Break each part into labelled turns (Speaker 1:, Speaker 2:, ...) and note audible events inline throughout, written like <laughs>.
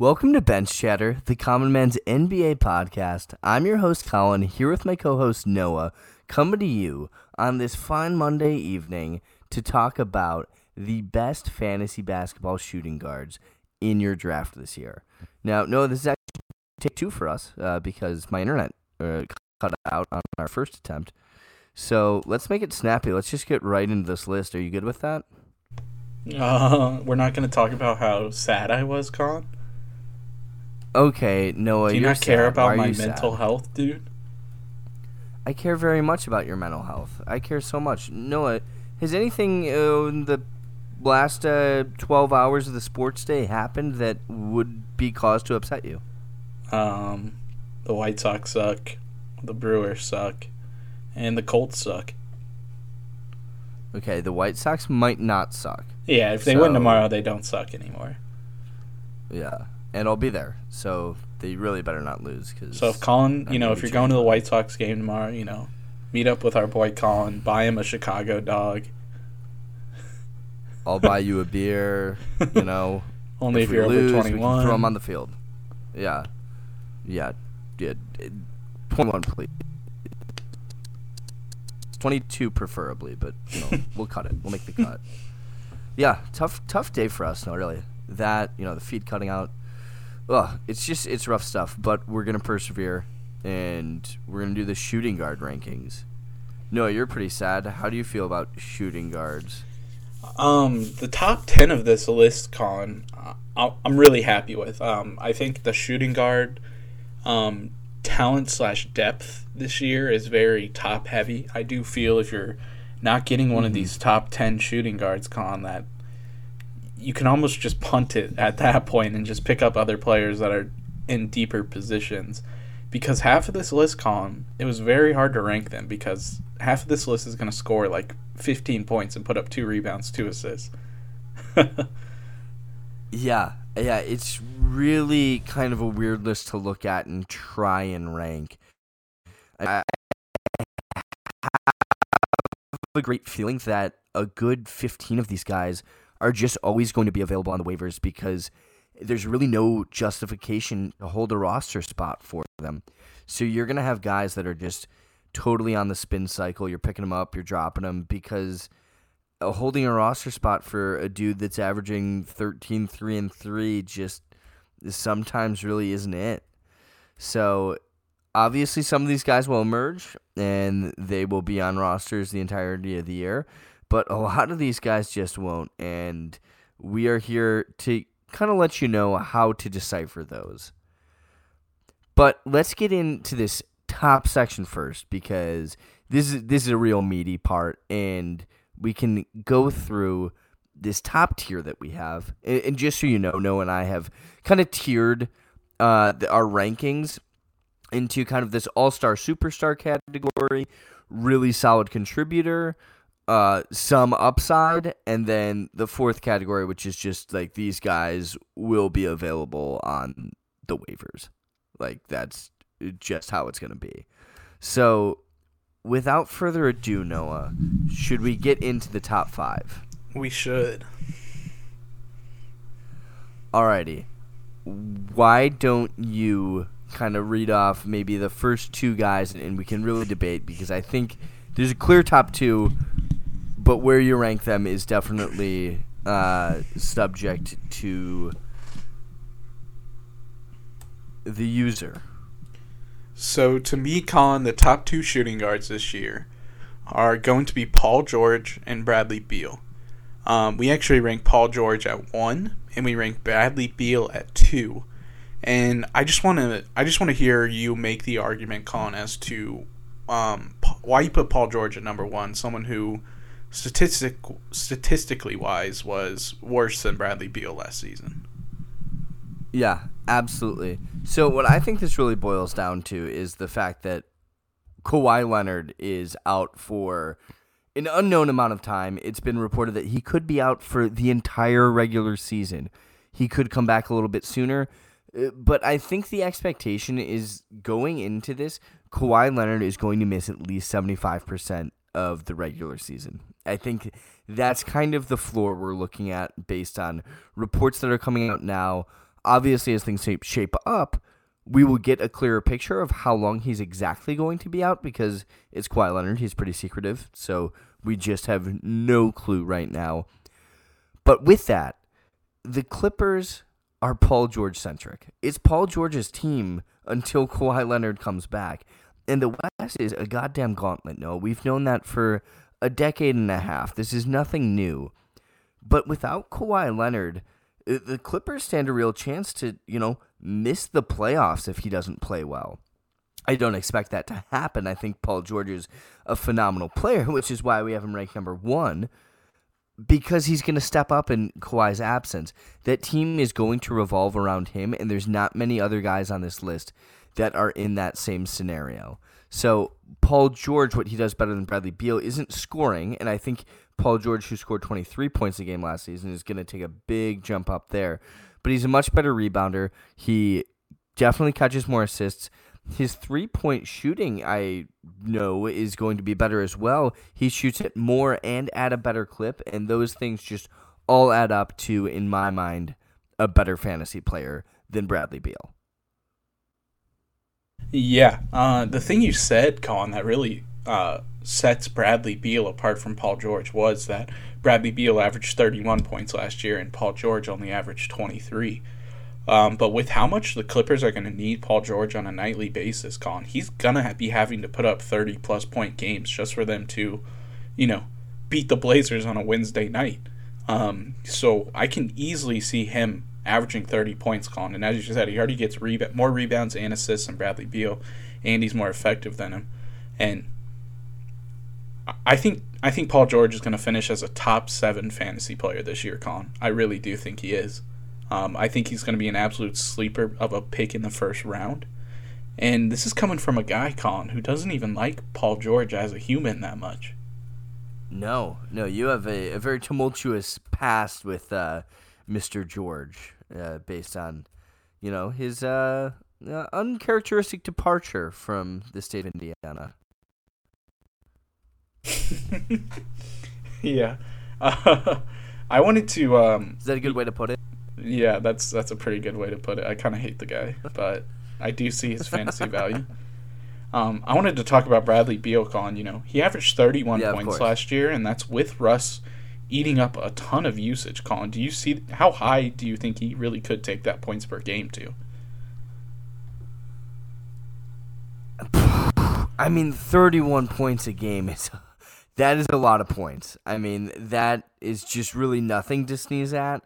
Speaker 1: Welcome to Bench Chatter, the Common Man's NBA podcast. I'm your host, Colin, here with my co host, Noah, coming to you on this fine Monday evening to talk about the best fantasy basketball shooting guards in your draft this year. Now, Noah, this is actually take two for us uh, because my internet uh, cut out on our first attempt. So let's make it snappy. Let's just get right into this list. Are you good with that?
Speaker 2: Uh, we're not going to talk about how sad I was, Colin.
Speaker 1: Okay, Noah.
Speaker 2: Do you not care
Speaker 1: sad.
Speaker 2: about my mental
Speaker 1: sad?
Speaker 2: health, dude?
Speaker 1: I care very much about your mental health. I care so much. Noah, has anything uh, in the last uh, 12 hours of the sports day happened that would be cause to upset you?
Speaker 2: Um, the White Sox suck, the Brewers suck, and the Colts suck.
Speaker 1: Okay, the White Sox might not suck.
Speaker 2: Yeah, if they win tomorrow, they don't suck anymore.
Speaker 1: Yeah, and I'll be there. So they really better not lose. Cause
Speaker 2: So if Colin,
Speaker 1: I'm
Speaker 2: you know, if you're going to the. White Sox game tomorrow, you know, meet up with our boy Colin, buy him a Chicago dog.
Speaker 1: I'll buy you a <laughs> beer. You know, <laughs>
Speaker 2: Only if,
Speaker 1: we
Speaker 2: you're
Speaker 1: lose,
Speaker 2: over
Speaker 1: we can
Speaker 2: 21.
Speaker 1: throw him on the field. Yeah, yeah, yeah. 21, please. 22 preferably, but you know, <laughs> we'll cut it. We'll make the cut. Yeah, tough, tough day for us. No, really. That you know, the feed cutting out. Ugh, it's just it's rough stuff, but we're gonna persevere, and we're gonna do the shooting guard rankings. No, you're pretty sad. How do you feel about shooting guards?
Speaker 2: Um, the top ten of this list, Colin, uh, I- I'm really happy with. Um, I think the shooting guard, um, talent slash depth this year is very top heavy. I do feel if you're not getting one of these top ten shooting guards, Colin, that you can almost just punt it at that point and just pick up other players that are in deeper positions. Because half of this list, Colin, it was very hard to rank them because half of this list is going to score like 15 points and put up two rebounds, two assists. <laughs>
Speaker 1: Yeah, yeah, it's really kind of a weird list to look at and try and rank. I have a great feeling that a good 15 of these guys are just always going to be available on the waivers because there's really no justification to hold a roster spot for them. So you're going to have guys that are just totally on the spin cycle. You're picking them up, you're dropping them because uh, holding a roster spot for a dude that's averaging 13 3 and 3 just sometimes really isn't it. So obviously some of these guys will emerge and they will be on rosters the entirety of the year, but a lot of these guys just won't and we are here to kind of let you know how to decipher those. But let's get into this top section first because this is this is a real meaty part and we can go through this top tier that we have. And, and just so you know, Noah and I have kind of tiered uh, our rankings into kind of this all-star superstar category, really solid contributor, uh, some upside, and then the fourth category, which is just like these guys will be available on the waivers. Like that's just how it's gonna be. So, without further ado, Noah, should we get into the top five?
Speaker 2: We should.
Speaker 1: Alrighty. Why don't you kind of read off maybe the first two guys and we can really debate because I think there's a clear top two, but where you rank them is definitely uh, subject to the user.
Speaker 2: So to me, Colin, the top two shooting guards this year are going to be Paul George and Bradley Beal. Um, we actually rank Paul George at one, and we rank Bradley Beal at two. And I just want to, I just want to hear you make the argument, Colin, as to um, why you put Paul George at number one, someone who, statistic statistically wise, was worse than Bradley Beal last season.
Speaker 1: Yeah, absolutely. So what I think this really boils down to is the fact that Kawhi Leonard is out for an unknown amount of time. It's been reported that he could be out for the entire regular season. He could come back a little bit sooner. Uh, But I think the expectation is going into this, Kawhi Leonard is going to miss at least 75% of the regular season. I think that's kind of the floor we're looking at based on reports that are coming out now. Obviously, as things shape, up, we will get a clearer picture of how long he's exactly going to be out because it's Kawhi Leonard. He's pretty secretive. So we just have no clue right now. But with that, the Clippers are Paul George centric. It's Paul George's team until Kawhi Leonard comes back. And the West is a goddamn gauntlet. No, we've known that for a decade and a half. This is nothing new. But without Kawhi Leonard, uh, the Clippers stand a real chance to, you know, miss the playoffs if he doesn't play well. I don't expect that to happen. I think Paul George is a phenomenal player, <laughs> which is why we have him ranked number one, because he's going to step up in Kawhi's absence. That team is going to revolve around him, and there's not many other guys on this list that are in that same scenario. So Paul George, what he does better than Bradley Beal isn't scoring, and I think Paul George, who scored 23 points a game last season, is going to take a big jump up there. But he's a much better rebounder. He definitely catches more assists. His three point shooting, I know, is going to be better as well. He shoots it more and at a better clip, and those things just all add up to, in my mind, a better fantasy player than Bradley Beal.
Speaker 2: Yeah, uh, the thing you said, Colin, that really uh, sets Bradley Beal apart from Paul George was that Bradley Beal averaged 31 points last year and Paul George only averaged 23. Um, but with how much the Clippers are going to need Paul George on a nightly basis, Colin, he's going to be having to put up 30 plus point games just for them to, you know, beat the Blazers on a Wednesday night. Um, so I can easily see him averaging 30 points, Colin. And as you said, he already gets reba- more rebounds and assists than Bradley Beal, and he's more effective than him. And I think I think Paul George is going to finish as a top seven fantasy player this year, Colin. I really do think he is. Um, I think he's going to be an absolute sleeper of a pick in the first round. And this is coming from a guy, Colin, who doesn't even like Paul George as a human that much.
Speaker 1: No, no, you have a, a very tumultuous past with uh, Mr. George, uh, based on, you know, his uh, uh, uncharacteristic departure from the state of Indiana. <laughs>
Speaker 2: yeah, uh, <laughs> I wanted to. Um,
Speaker 1: Is that a good way to put it?
Speaker 2: Yeah, that's that's a pretty good way to put it. I kind of hate the guy, <laughs> but I do see his fantasy value. Um, I wanted to talk about Bradley Beal, Colin. You know, he averaged 31
Speaker 1: Yeah,
Speaker 2: points last year, and that's with Russ eating up a ton of usage. Colin, do you see how high do you think he really could take that points per game to?
Speaker 1: I mean, 31 points a game is <laughs> that is a lot of points. I mean, that is just really nothing to sneeze at,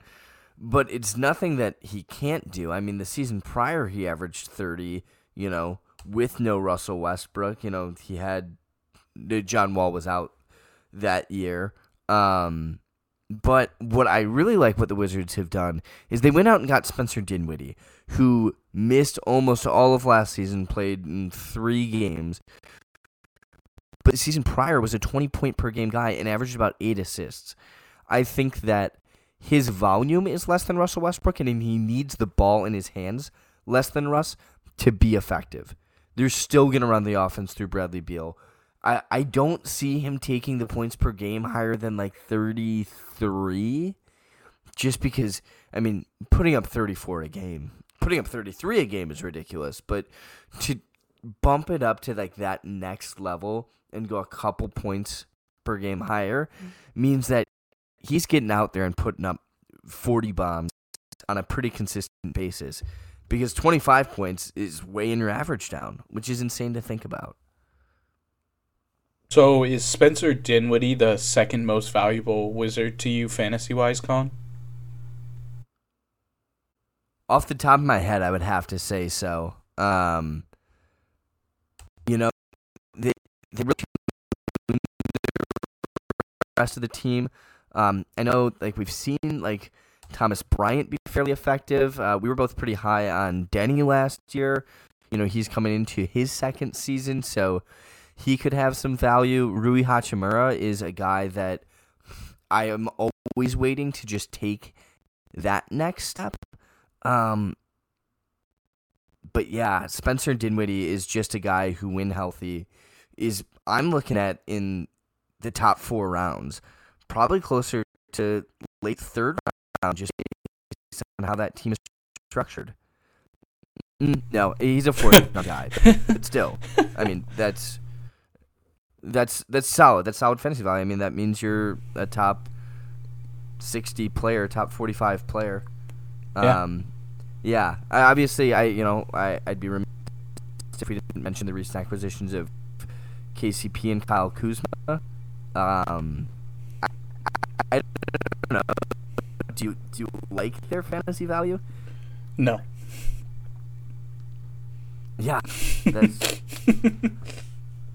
Speaker 1: but it's nothing that he can't do. I mean, the season prior he averaged 30, you know, with no Russell Westbrook, you know, he had John Wall was out that year. Um but what I really like what the Wizards have done is they went out and got Spencer Dinwiddie, who missed almost all of last season, played in three games. But the season prior was a 20 point per game guy and averaged about eight assists. I think that his volume is less than Russell Westbrook, and he needs the ball in his hands less than Russ to be effective. They're still going to run the offense through Bradley Beal. I, I don't see him taking the points per game higher than like 33 just because I mean putting up 34 a game putting up 33 a game is ridiculous but to bump it up to like that next level and go a couple points per game higher mm-hmm. means that he's getting out there and putting up 40 bombs on a pretty consistent basis because 25 points is weighing your average down which is insane to think about
Speaker 2: So is Spencer Dinwiddie the second most valuable wizard to you fantasy wise, Con?
Speaker 1: off the top of my head, I would have to say so. Um, you know, the rest of the team. Um, I know, like we've seen, like Thomas Bryant be fairly effective. Uh, we were both pretty high on Deni last year. You know, he's coming into his second season, so he could have some value. Rui Hachimura is a guy that I am always waiting to just take that next step. Um, but yeah, Spencer Dinwiddie is just a guy who, when healthy, is I'm looking at in the top four rounds, probably closer to late third round, just based on how that team is structured. Mm, No, he's a fourth <laughs> guy, but still, I mean that's that's that's solid. That's solid fantasy value. I mean that means you're a top sixty player, top forty five player.
Speaker 2: Yeah.
Speaker 1: Um, yeah. I, obviously, I you know I I'd be remiss if we didn't mention the recent acquisitions of KCP and Kyle Kuzma. Um, I, I, I don't know. Do you do you like their fantasy value?
Speaker 2: No.
Speaker 1: Yeah, <laughs>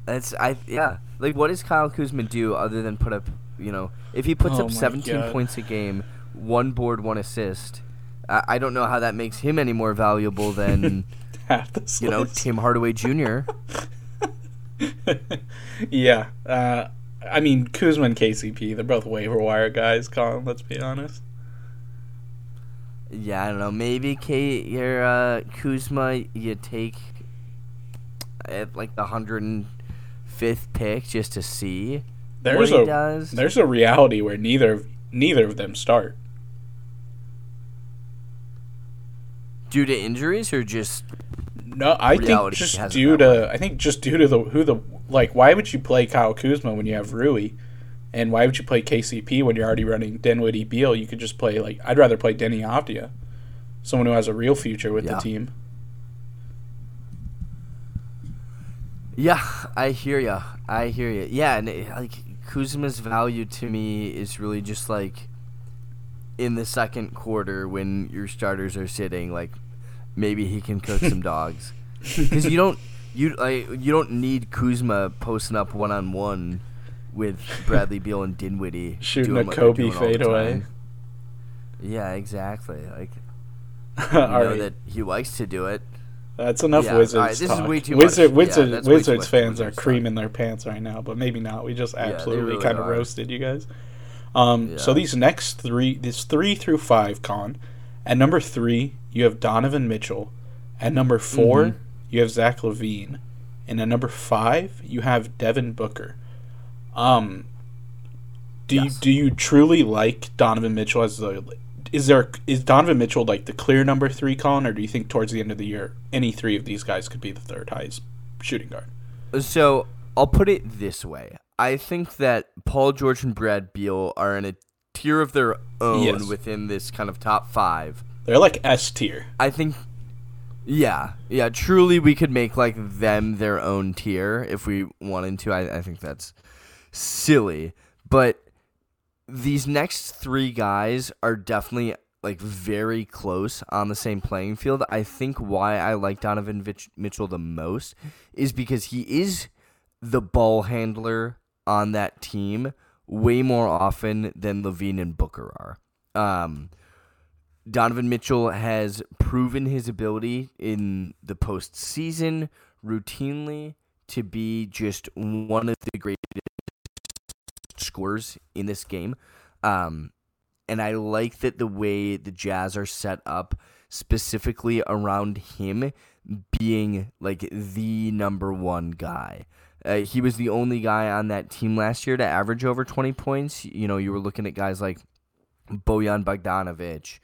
Speaker 1: that's that's I yeah. Like, what does Kyle Kuzma do other than put up? You know, if he puts
Speaker 2: Oh
Speaker 1: up 17
Speaker 2: God.
Speaker 1: points a game, one board, one assist, I, I don't know how that makes him any more valuable than <laughs> you know. Tim Hardaway Jr. <laughs>
Speaker 2: yeah. Uh, I mean, Kuzma and KCP, they're both waiver wire guys, Colin, let's be honest.
Speaker 1: Yeah, I don't know. Maybe K your uh, Kuzma you take at like the hundred and fifth pick just to see
Speaker 2: There's
Speaker 1: what he
Speaker 2: a
Speaker 1: does.
Speaker 2: there's a reality where neither of neither of them start.
Speaker 1: Due to injuries or just
Speaker 2: No, I think just due to I think just due to the who the like why would you play Kyle Kuzma when you have Rui? And why would you play KCP when you're already running Dinwiddie Beal? You could just play like I'd rather play Deni Avdija, someone who has a real future with
Speaker 1: Yeah.
Speaker 2: the team.
Speaker 1: Yeah, I hear ya. I hear ya. Yeah, and it, like Kuzma's value to me is really just like in the second quarter when your starters are sitting, like maybe he can cook some <laughs> dogs because you don't you like you don't need Kuzma posting up one on one with Bradley <laughs> Beal and Dinwiddie
Speaker 2: Shooting
Speaker 1: doing
Speaker 2: a Kobe
Speaker 1: doing all the
Speaker 2: fadeaway.
Speaker 1: Yeah, exactly. Like <laughs> you know that he likes to do it.
Speaker 2: That's enough
Speaker 1: Yeah,
Speaker 2: Wizards
Speaker 1: right, this is
Speaker 2: talk.
Speaker 1: way too
Speaker 2: Wizard,
Speaker 1: much.
Speaker 2: Wizard,
Speaker 1: Yeah,
Speaker 2: Wizards fans are creaming their pants right now, but maybe not. We just absolutely
Speaker 1: really
Speaker 2: kind of roasted you guys. Um, So these next three, this three through five, con. At number three, you have Donovan Mitchell. At number 4
Speaker 1: Mhm.
Speaker 2: you have Zach LaVine, and at number five, you have Devin Booker. Um, do
Speaker 1: Yes.
Speaker 2: you do you truly like Donovan Mitchell as the? Is there is Donovan Mitchell like the clear number three, Colin, or do you think towards the end of the year any three of these guys could be the third highest shooting guard?
Speaker 1: So I'll put it this way: I think that Paul George and Brad Beal are in a tier of their own
Speaker 2: Yes.
Speaker 1: within this kind of top five.
Speaker 2: They're like S tier.
Speaker 1: I think, yeah, yeah, truly, we could make like them their own tier if we wanted to. I, I think that's silly, but these next three guys are definitely like very close on the same playing field. I think why I like Donovan Mitchell the most is because he is the ball handler on that team way more often than LaVine and Booker are. Um, Donovan Mitchell has proven his ability in the postseason routinely to be just one of the greatest scorers in this game. Um, and I like that the way the Jazz are set up specifically around him being like the number one guy. Uh, he was the only guy on that team last year to average over 20 points. You know, you were looking at guys like Bojan Bogdanovic,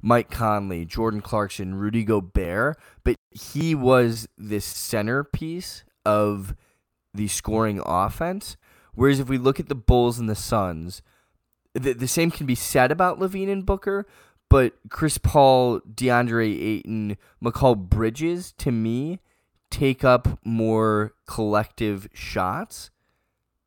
Speaker 1: Mike Conley, Jordan Clarkson, Rudy Gobert, but he was this centerpiece of the scoring offense. Whereas if we look at the Bulls and the Suns, the, the same can be said about LaVine and Booker, but Chris Paul, DeAndre Ayton, Mikal Bridges, to me, take up more collective shots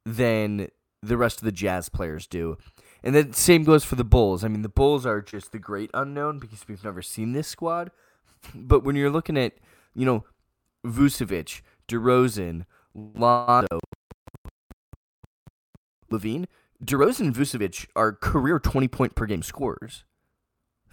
Speaker 1: than the rest of the Jazz players do. And the same goes for the Bulls. I mean, the Bulls are just the great unknown because we've never seen this squad. <laughs> But when you're looking at, you know, Vucevic, DeRozan, Lonzo, LaVine, DeRozan and Vucevic are career 20 point per game scorers.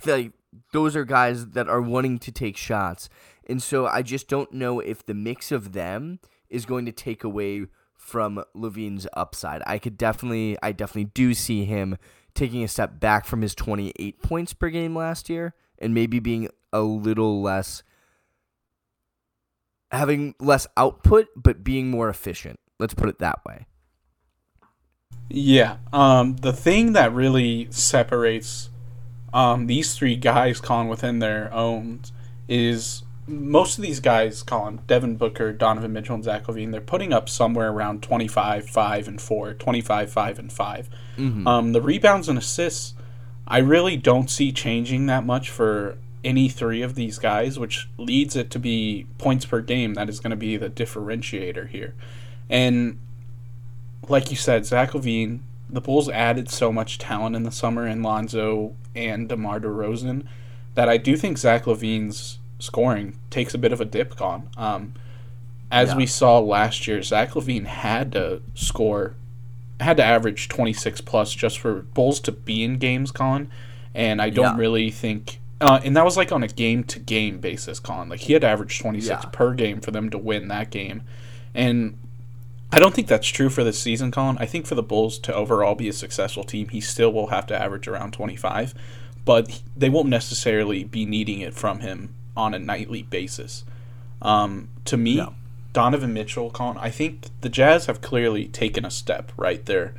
Speaker 1: Like, those are guys that are wanting to take shots. And so I just don't know if the mix of them is going to take away from LaVine's upside. I could definitely I definitely do see him taking a step back from his 28 points per game last year and maybe being a little less having less output but being more efficient. Let's put it that way.
Speaker 2: Yeah. Um, the thing that really separates um, these three guys, Colin, within their own, is most of these guys, Colin, Devin Booker, Donovan Mitchell, and Zach LaVine, they're putting up somewhere around 25, 5, and 4, 25, 5, and 5.
Speaker 1: Mm-hmm.
Speaker 2: Um, the rebounds and assists, I really don't see changing that much for any three of these guys, which leads it to be points per game that is going to be the differentiator here. And like you said, Zach LaVine, the Bulls added so much talent in the summer in Lonzo and DeMar DeRozan that I do think Zach LaVine's scoring takes a bit of a dip on. Um, as
Speaker 1: Yeah.
Speaker 2: we saw last year, Zach LaVine had to score, had to average 26 plus just for Bulls to be in games, Colin. And I don't
Speaker 1: Yeah.
Speaker 2: really think, uh, and that was like on a game to game basis, Colin. Like he had to average 26
Speaker 1: Yeah.
Speaker 2: per game for them to win that game. And I don't think that's true for this season, Colin. I think for the Bulls to overall be a successful team, he still will have to average around 25, but they won't necessarily be needing it from him on a nightly basis. Um, to me,
Speaker 1: No.
Speaker 2: Donovan Mitchell, Colin, I think the Jazz have clearly taken a step right there.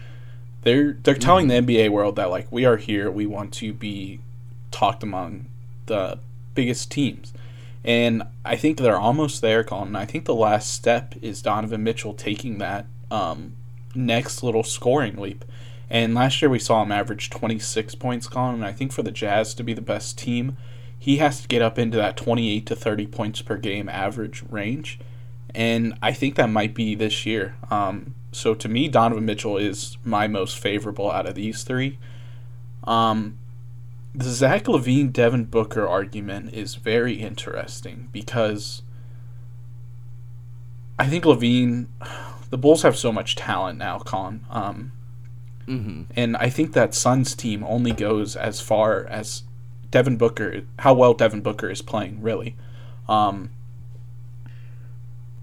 Speaker 2: They're they're telling the NBA world that like we are here, we want to be talked among the biggest teams. And I think they're almost there, Colin. I think the last step is Donovan Mitchell taking that um, next little scoring leap. And last year we saw him average 26 points, Colin. And I think for the Jazz to be the best team, he has to get up into that 28 to 30 points per game average range. And I think that might be this year. Um, so to me, Donovan Mitchell is my most favorable out of these three. Um, the Zach LaVine Devin Booker argument is very interesting because I think LaVine, the Bulls have so much talent now, Colin. Um,
Speaker 1: Mm-hmm.
Speaker 2: and I think that Suns team only goes as far as Devin Booker, how well Devin Booker is playing, really. Um,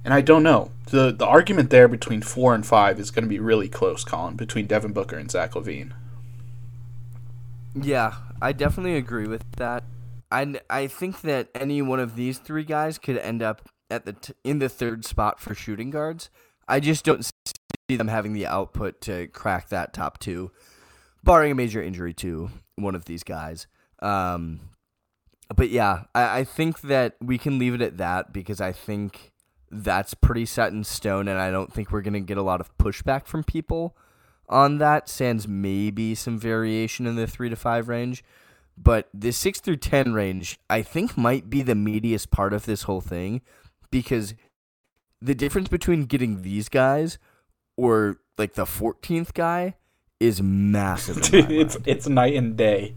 Speaker 2: and I don't know. The the argument there between four and five is going to be really close, Colin, between Devin Booker and Zach LaVine.
Speaker 1: Yeah, I definitely agree with that. I I think that any one of these three guys could end up at the t- in the third spot for shooting guards. I just don't see them having the output to crack that top two, barring a major injury to one of these guys. Um, but yeah, I, I think that we can leave it at that because I think that's pretty set in stone, and I don't think we're gonna get a lot of pushback from people on that. Sans maybe some variation in the three to five range, but the six through ten range, I think, might be the meatiest part of this whole thing because the difference between getting these guys or like the 14th guy is massive. <laughs>
Speaker 2: it's
Speaker 1: mind.
Speaker 2: it's night and day.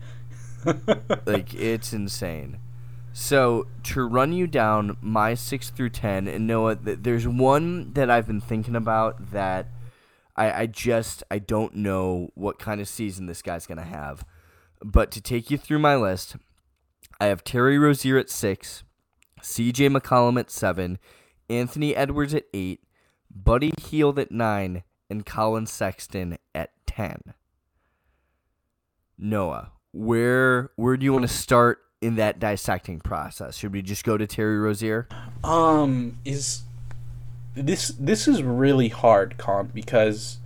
Speaker 2: <laughs>
Speaker 1: like it's insane. So to run you down my six through ten, and Noah, th- there's one that I've been thinking about that I, I just I don't know what kind of season this guy's gonna have. But to take you through my list, I have Terry Rozier at six, C.J. McCollum at seven, Anthony Edwards at eight, Buddy Hield at nine, and Collin Sexton at ten. Noah, where where do you want to start in that dissecting process? Should we just go to Terry Rozier?
Speaker 2: Um, is this this is really hard, Con, because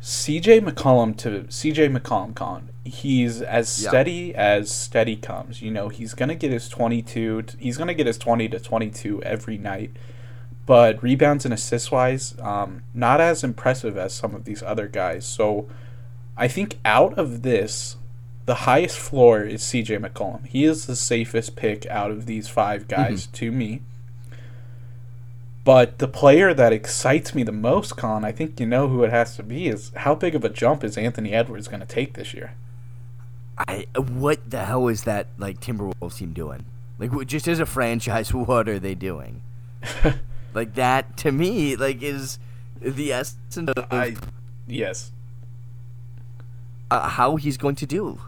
Speaker 2: CJ McCollum to CJ McCollum, Con, he's as
Speaker 1: Yeah.
Speaker 2: steady as steady comes. You know, he's gonna get his twenty two. He's gonna get his twenty to twenty two every night. But rebounds and assists wise, um, not as impressive as some of these other guys. So, I think out of this, the highest floor is CJ McCollum. He is the safest pick out of these five guys to me. But the player that excites me the most, Con, I think you know who it has to be, is how big of a jump is Anthony Edwards going to take this year?
Speaker 1: I what the hell is that like Timberwolves team doing? Like just as a franchise, <laughs> what are they doing? <laughs> like that to me, like is the essence of
Speaker 2: I, yes.
Speaker 1: uh, how he's going to do.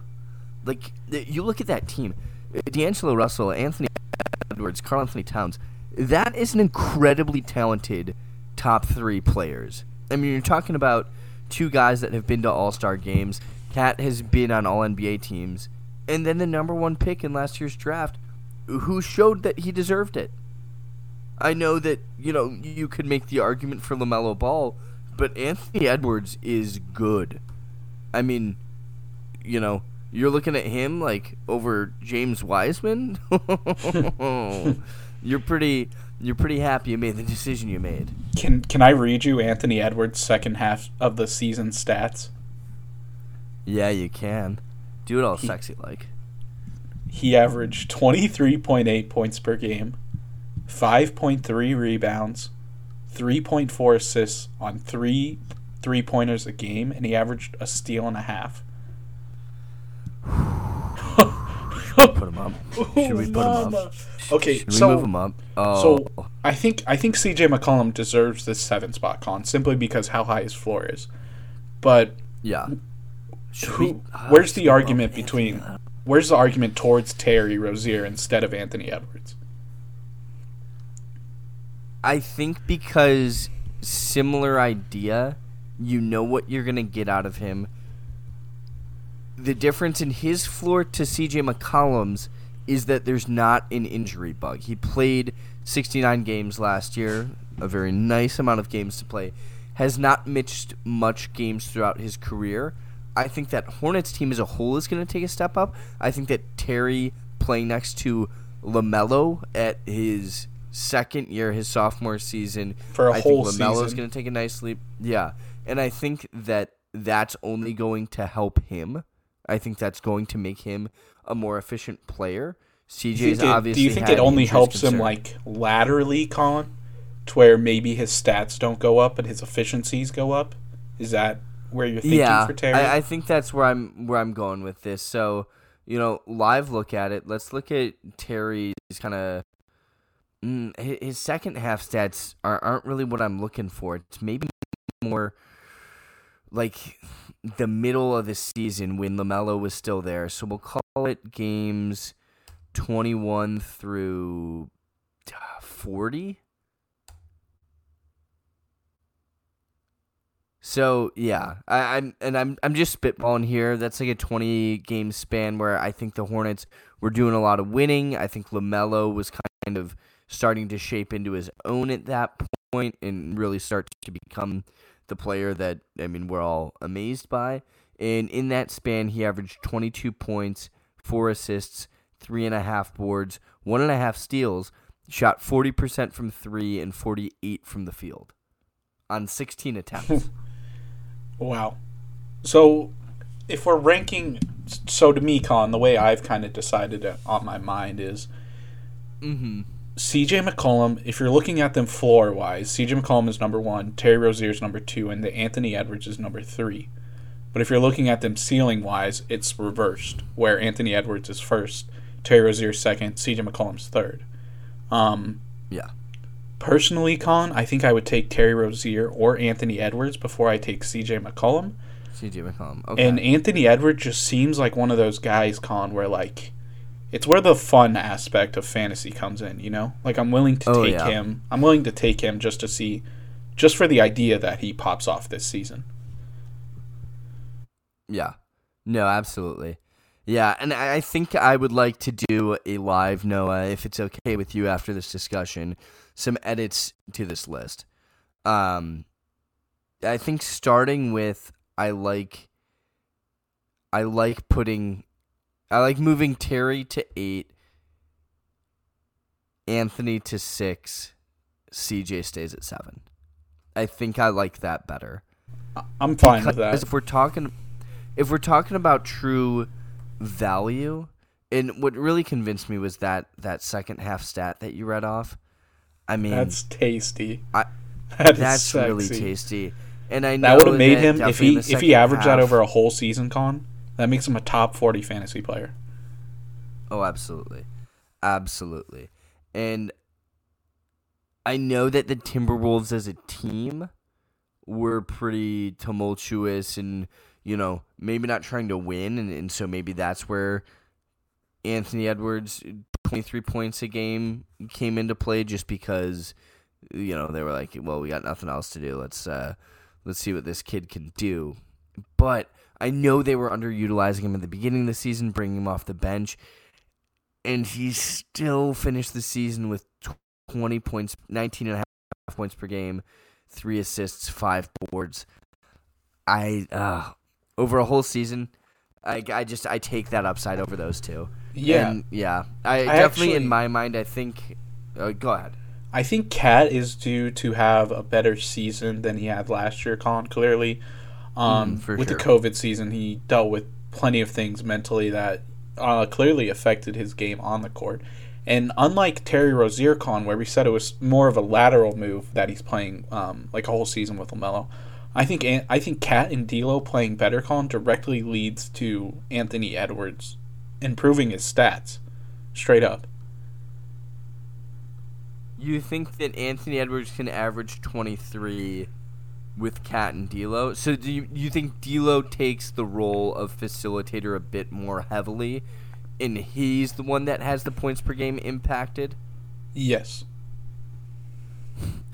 Speaker 1: Like you look at that team, D'Angelo Russell, Anthony Edwards, Karl-Anthony Towns. That is an incredibly talented top three players. I mean, you're talking about two guys that have been to All Star games. KAT has been on All NBA teams, and then the number one pick in last year's draft, who showed that he deserved it. I know that you know you could make the argument for LaMelo Ball, but Anthony Edwards is good. I mean, you know, You're looking at him like over James Wiseman. <laughs> <laughs> you're pretty. You're pretty happy you made the decision you made.
Speaker 2: Can Can I read you Anthony Edwards' second half of the season stats?
Speaker 1: Yeah, you can. Do it all he, sexy like.
Speaker 2: He averaged 23.8 points per game, 5.3 rebounds, 3.4 assists on three three pointers a game, and he averaged a steal and a half. <sighs> <laughs>
Speaker 1: put him up. Oh, Should we put him up?
Speaker 2: Okay,
Speaker 1: Should
Speaker 2: so
Speaker 1: we move him up? Oh.
Speaker 2: So I think I think CJ McCollum deserves this seven spot con simply because how high his floor is. But
Speaker 1: yeah,
Speaker 2: who, we, where's the argument between? Where's the argument towards Terry Rozier instead of Anthony Edwards?
Speaker 1: I think because similar idea, you know what you're gonna get out of him. The difference in his floor to CJ McCollum's is that there's not an injury bug. He played 69 games last year, a very nice amount of games to play. Has not missed much games throughout his career. I think that Hornets team as a whole is going to take a step up. I think that Terry playing next to LaMelo at his second year, his sophomore season,
Speaker 2: for a
Speaker 1: I
Speaker 2: whole
Speaker 1: think LaMelo
Speaker 2: is
Speaker 1: going to take a nice leap. Yeah, and I think that that's only going to help him. I think that's going to make him a more efficient player. CJ's
Speaker 2: it,
Speaker 1: obviously.
Speaker 2: Do you think it only helps concern. him like laterally, Colin, to where maybe his stats don't go up but his efficiencies go up? Is that where you're thinking
Speaker 1: yeah,
Speaker 2: for Terry?
Speaker 1: I, I think that's where I'm where I'm going with this. So you know, live look at it. Let's look at Terry's kind of. Mm, his second half stats are, aren't really what I'm looking for. It's maybe more like the middle of the season when LaMelo was still there. So we'll call it games 21 through uh, 40. So yeah, I, am and I'm I'm just spitballing here. That's like a 20 game span where I think the Hornets were doing a lot of winning. I think LaMelo was kind of starting to shape into his own at that point and really start to become the player that I mean we're all amazed by. And in that span, he averaged 22 points, four assists, three and a half boards, one and a half steals, shot 40% from three and 48 from the field on 16 attempts. <laughs>
Speaker 2: wow. So if we're ranking, so to me, Con, the way I've kind of decided it on my mind is.
Speaker 1: Mm-hmm.
Speaker 2: CJ McCollum, if you're looking at them floor wise, CJ McCollum is number one, Terry Rozier is number two, and the Anthony Edwards is number three. But if you're looking at them ceiling wise, it's reversed, where Anthony Edwards is first, Terry Rozier second, CJ McCollum's third. Um,
Speaker 1: yeah.
Speaker 2: Personally, Con, I think I would take Terry Rozier or Anthony Edwards before I take CJ McCollum.
Speaker 1: CJ McCollum. Okay.
Speaker 2: And Anthony Edwards just seems like one of those guys, Con, where like it's where the fun aspect of fantasy comes in, you know? Like I'm willing to oh, take yeah. him. I'm willing to take him just to see just for the idea that he pops off this season.
Speaker 1: Yeah. No, absolutely. Yeah, and I think I would like to do a live Noah, if it's okay with you after this discussion, some edits to this list. Um, I think starting with I like I like putting I like moving Terry to eight, Anthony to six, CJ stays at seven. I think I like that better.
Speaker 2: I'm fine because with that.
Speaker 1: If we're talking, if we're talking about true value, and what really convinced me was that that second half stat that you read off. I mean,
Speaker 2: that's tasty.
Speaker 1: I, <laughs> that that's really tasty. And I
Speaker 2: that would have made him if he if he averaged half, that over a whole season, con that makes him a top 40 fantasy player.
Speaker 1: Oh, absolutely. Absolutely. And I know that the Timberwolves as a team were pretty tumultuous and, you know, maybe not trying to win. And, and so maybe that's where Anthony Edwards, 23 points a game, came into play just because, you know, they were like, well, we got nothing else to do. Let's, uh, let's see what this kid can do. But I know they were underutilizing him at the beginning of the season, bringing him off the bench, and he still finished the season with 20 points, 19 and a half points per game, three assists, five boards. I uh, over a whole season, I, I just I take that upside over those two.
Speaker 2: Yeah.
Speaker 1: And, yeah. I,
Speaker 2: I
Speaker 1: definitely
Speaker 2: actually-
Speaker 1: in my mind I think. Uh, go ahead.
Speaker 2: I think KAT is due to have a better season than he had last year, Colin. Clearly, um,
Speaker 1: Mm, for
Speaker 2: with
Speaker 1: sure.
Speaker 2: the COVID season, he dealt with plenty of things mentally that uh, clearly affected his game on the court. And unlike Terry Rozier Con, where we said it was more of a lateral move that he's playing um, like a whole season with LaMelo, I think An- I think KAT and D'Lo playing better, Con directly leads to Anthony Edwards improving his stats, straight up.
Speaker 1: You think that Anthony Edwards can average 23 with KAT and D'Lo? So do you, you think D'Lo takes the role of facilitator a bit more heavily, and he's the one that has the points per game impacted?
Speaker 2: Yes.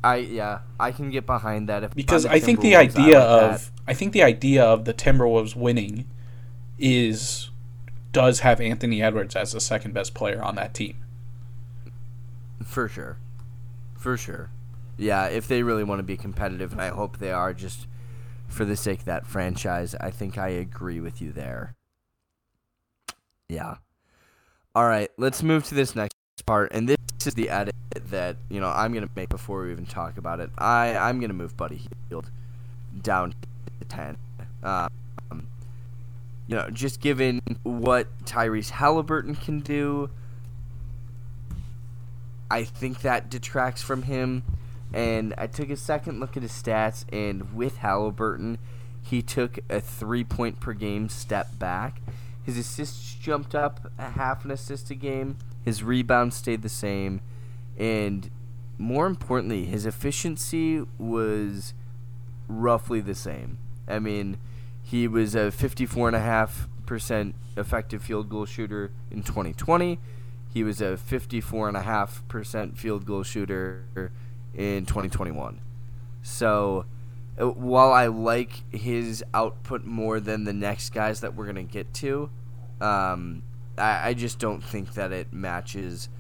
Speaker 1: I yeah, I can get behind that. If
Speaker 2: because
Speaker 1: I'm
Speaker 2: think the
Speaker 1: I
Speaker 2: idea
Speaker 1: like
Speaker 2: of I think the idea of the Timberwolves winning is does have Anthony Edwards as the second best player on that team.
Speaker 1: for sure, for sure. Yeah, if they really want to be competitive, and I hope they are, just for the sake of that franchise, I think I agree with you there. Yeah. All right, let's move to this next part, and this is the edit that you know I'm gonna make before we even talk about it. I I'm gonna move Buddy Hield down to ten. Um, you know, just given what Tyrese Halliburton can do, I think that detracts from him. And I took a second look at his stats, and with Halliburton, he took a three point per game step back. His assists jumped up a half an assist a game. His rebounds stayed the same. And more importantly, his efficiency was roughly the same. I mean, he was a 54.5% effective field goal shooter in 2020. He was a 54.5% field goal shooter in 2021. So, uh, while I like his output more than the next guys that we're going to get to, um, I, I just don't think that it matches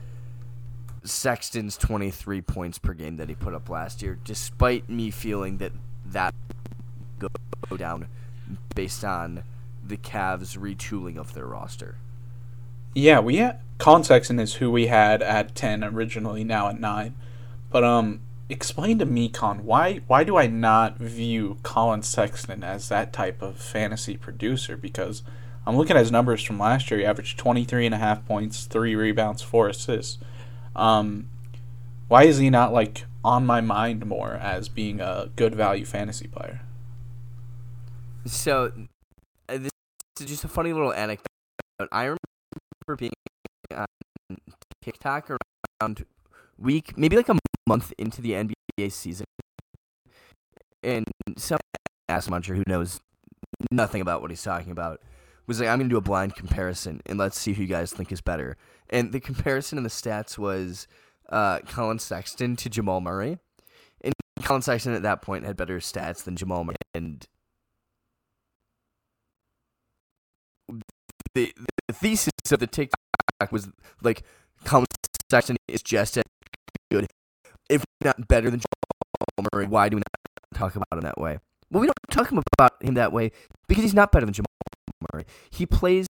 Speaker 1: Sexton's 23 points per game that he put up last year, despite me feeling that that go, down based on the Cavs retooling of their roster.
Speaker 2: Yeah, we had Collin Sexton is who we had at ten originally, now at nine. But um, explain to me, Con, why why do I not view Collin Sexton as that type of fantasy producer? Because I'm looking at his numbers from last year. He averaged 23 and a half points, three rebounds, four assists. Um, why is he not like on my mind more as being a good value fantasy player?
Speaker 1: So, uh, this is just a funny little anecdote. I remember being on TikTok around week, maybe like a month into the NBA season, and some ass muncher who knows nothing about what he's talking about was like, "I'm gonna do a blind comparison, and let's see who you guys think is better." And the comparison in the stats was uh, Collin Sexton to Jamal Murray, and Collin Sexton at that point had better stats than Jamal Murray, and the, the thesis of the TikTok was like Collin Sexton is just good, if not better than Jamal Murray. Why do we not talk about him that way? Well, we don't talk about him that way because he's not better than Jamal Murray. He plays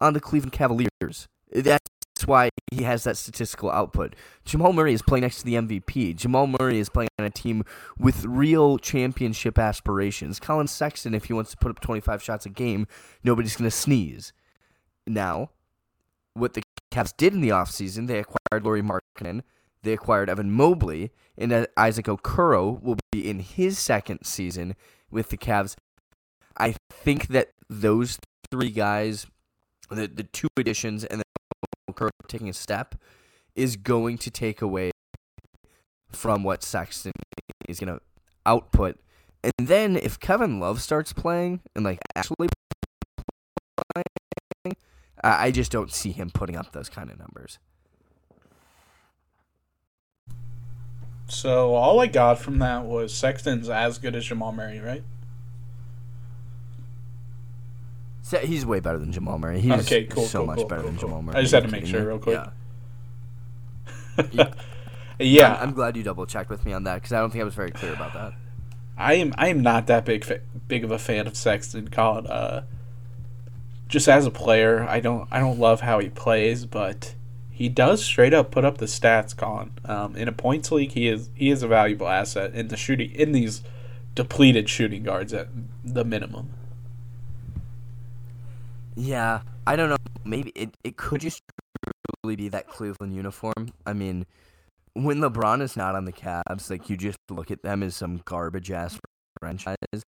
Speaker 1: on the Cleveland Cavaliers. That's why he has that statistical output. Jamal Murray is playing next to the MVP. Jamal Murray is playing on a team with real championship aspirations. Collin Sexton, if he wants to put up 25 shots a game, nobody's going to sneeze. Now, what the Cavs did in the offseason, they acquired Lauri Markkanen, they acquired Evan Mobley, and uh, Isaac Okoro will be in his second season with the Cavs. I think that those three guys, the, the two additions, and then Okoro taking a step, is going to take away from what Sexton is going to output. And then if Kevin Love starts playing and like actually playing, I I just don't see him putting up those kind of numbers.
Speaker 2: So all I got from that was Sexton's as good as Jamal Murray, right?
Speaker 1: He's way better than Jamal Murray. He's
Speaker 2: Okay, cool,
Speaker 1: so
Speaker 2: cool,
Speaker 1: much
Speaker 2: cool,
Speaker 1: better than. Jamal Murray.
Speaker 2: I just had to make sure
Speaker 1: me?
Speaker 2: real quick. <laughs>
Speaker 1: Yeah.
Speaker 2: yeah,
Speaker 1: I'm, I'm glad you double checked with me on that because I don't think I was very clear about that.
Speaker 2: I am I am not that big fa- big of a fan of Sexton. Colin, uh, just as a player, I don't I don't love how he plays, but he does straight up put up the stats. Colin, um, in a points league, he is he is a valuable asset in the shooting in these depleted shooting guards at the minimum.
Speaker 1: Yeah, I don't know. Maybe it, it could just really be that Cleveland uniform. I mean, when LeBron is not on the Cavs, like you just look at them as some garbage ass franchise. When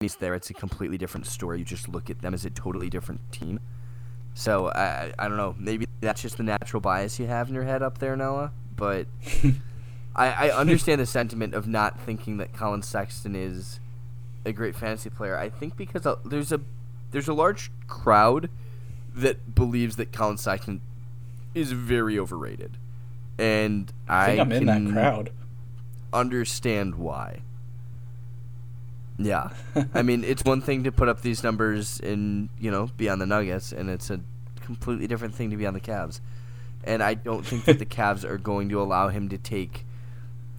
Speaker 1: he's there, it's a completely different story. You just look at them as a totally different team. So I I don't know. Maybe that's just the natural bias you have in your head up there, Noah. But <laughs> I, I understand the sentiment of not thinking that Collin Sexton is a great fantasy player. I think because uh, there's a there's a large crowd that believes that Collin Sexton is very overrated, and
Speaker 2: I think I am in that crowd.
Speaker 1: Understand why? Yeah, I mean it's one thing to put up these numbers and you know be on the Nuggets, and it's a completely different thing to be on the Cavs. And I don't think that the <laughs> Cavs are going to allow him to take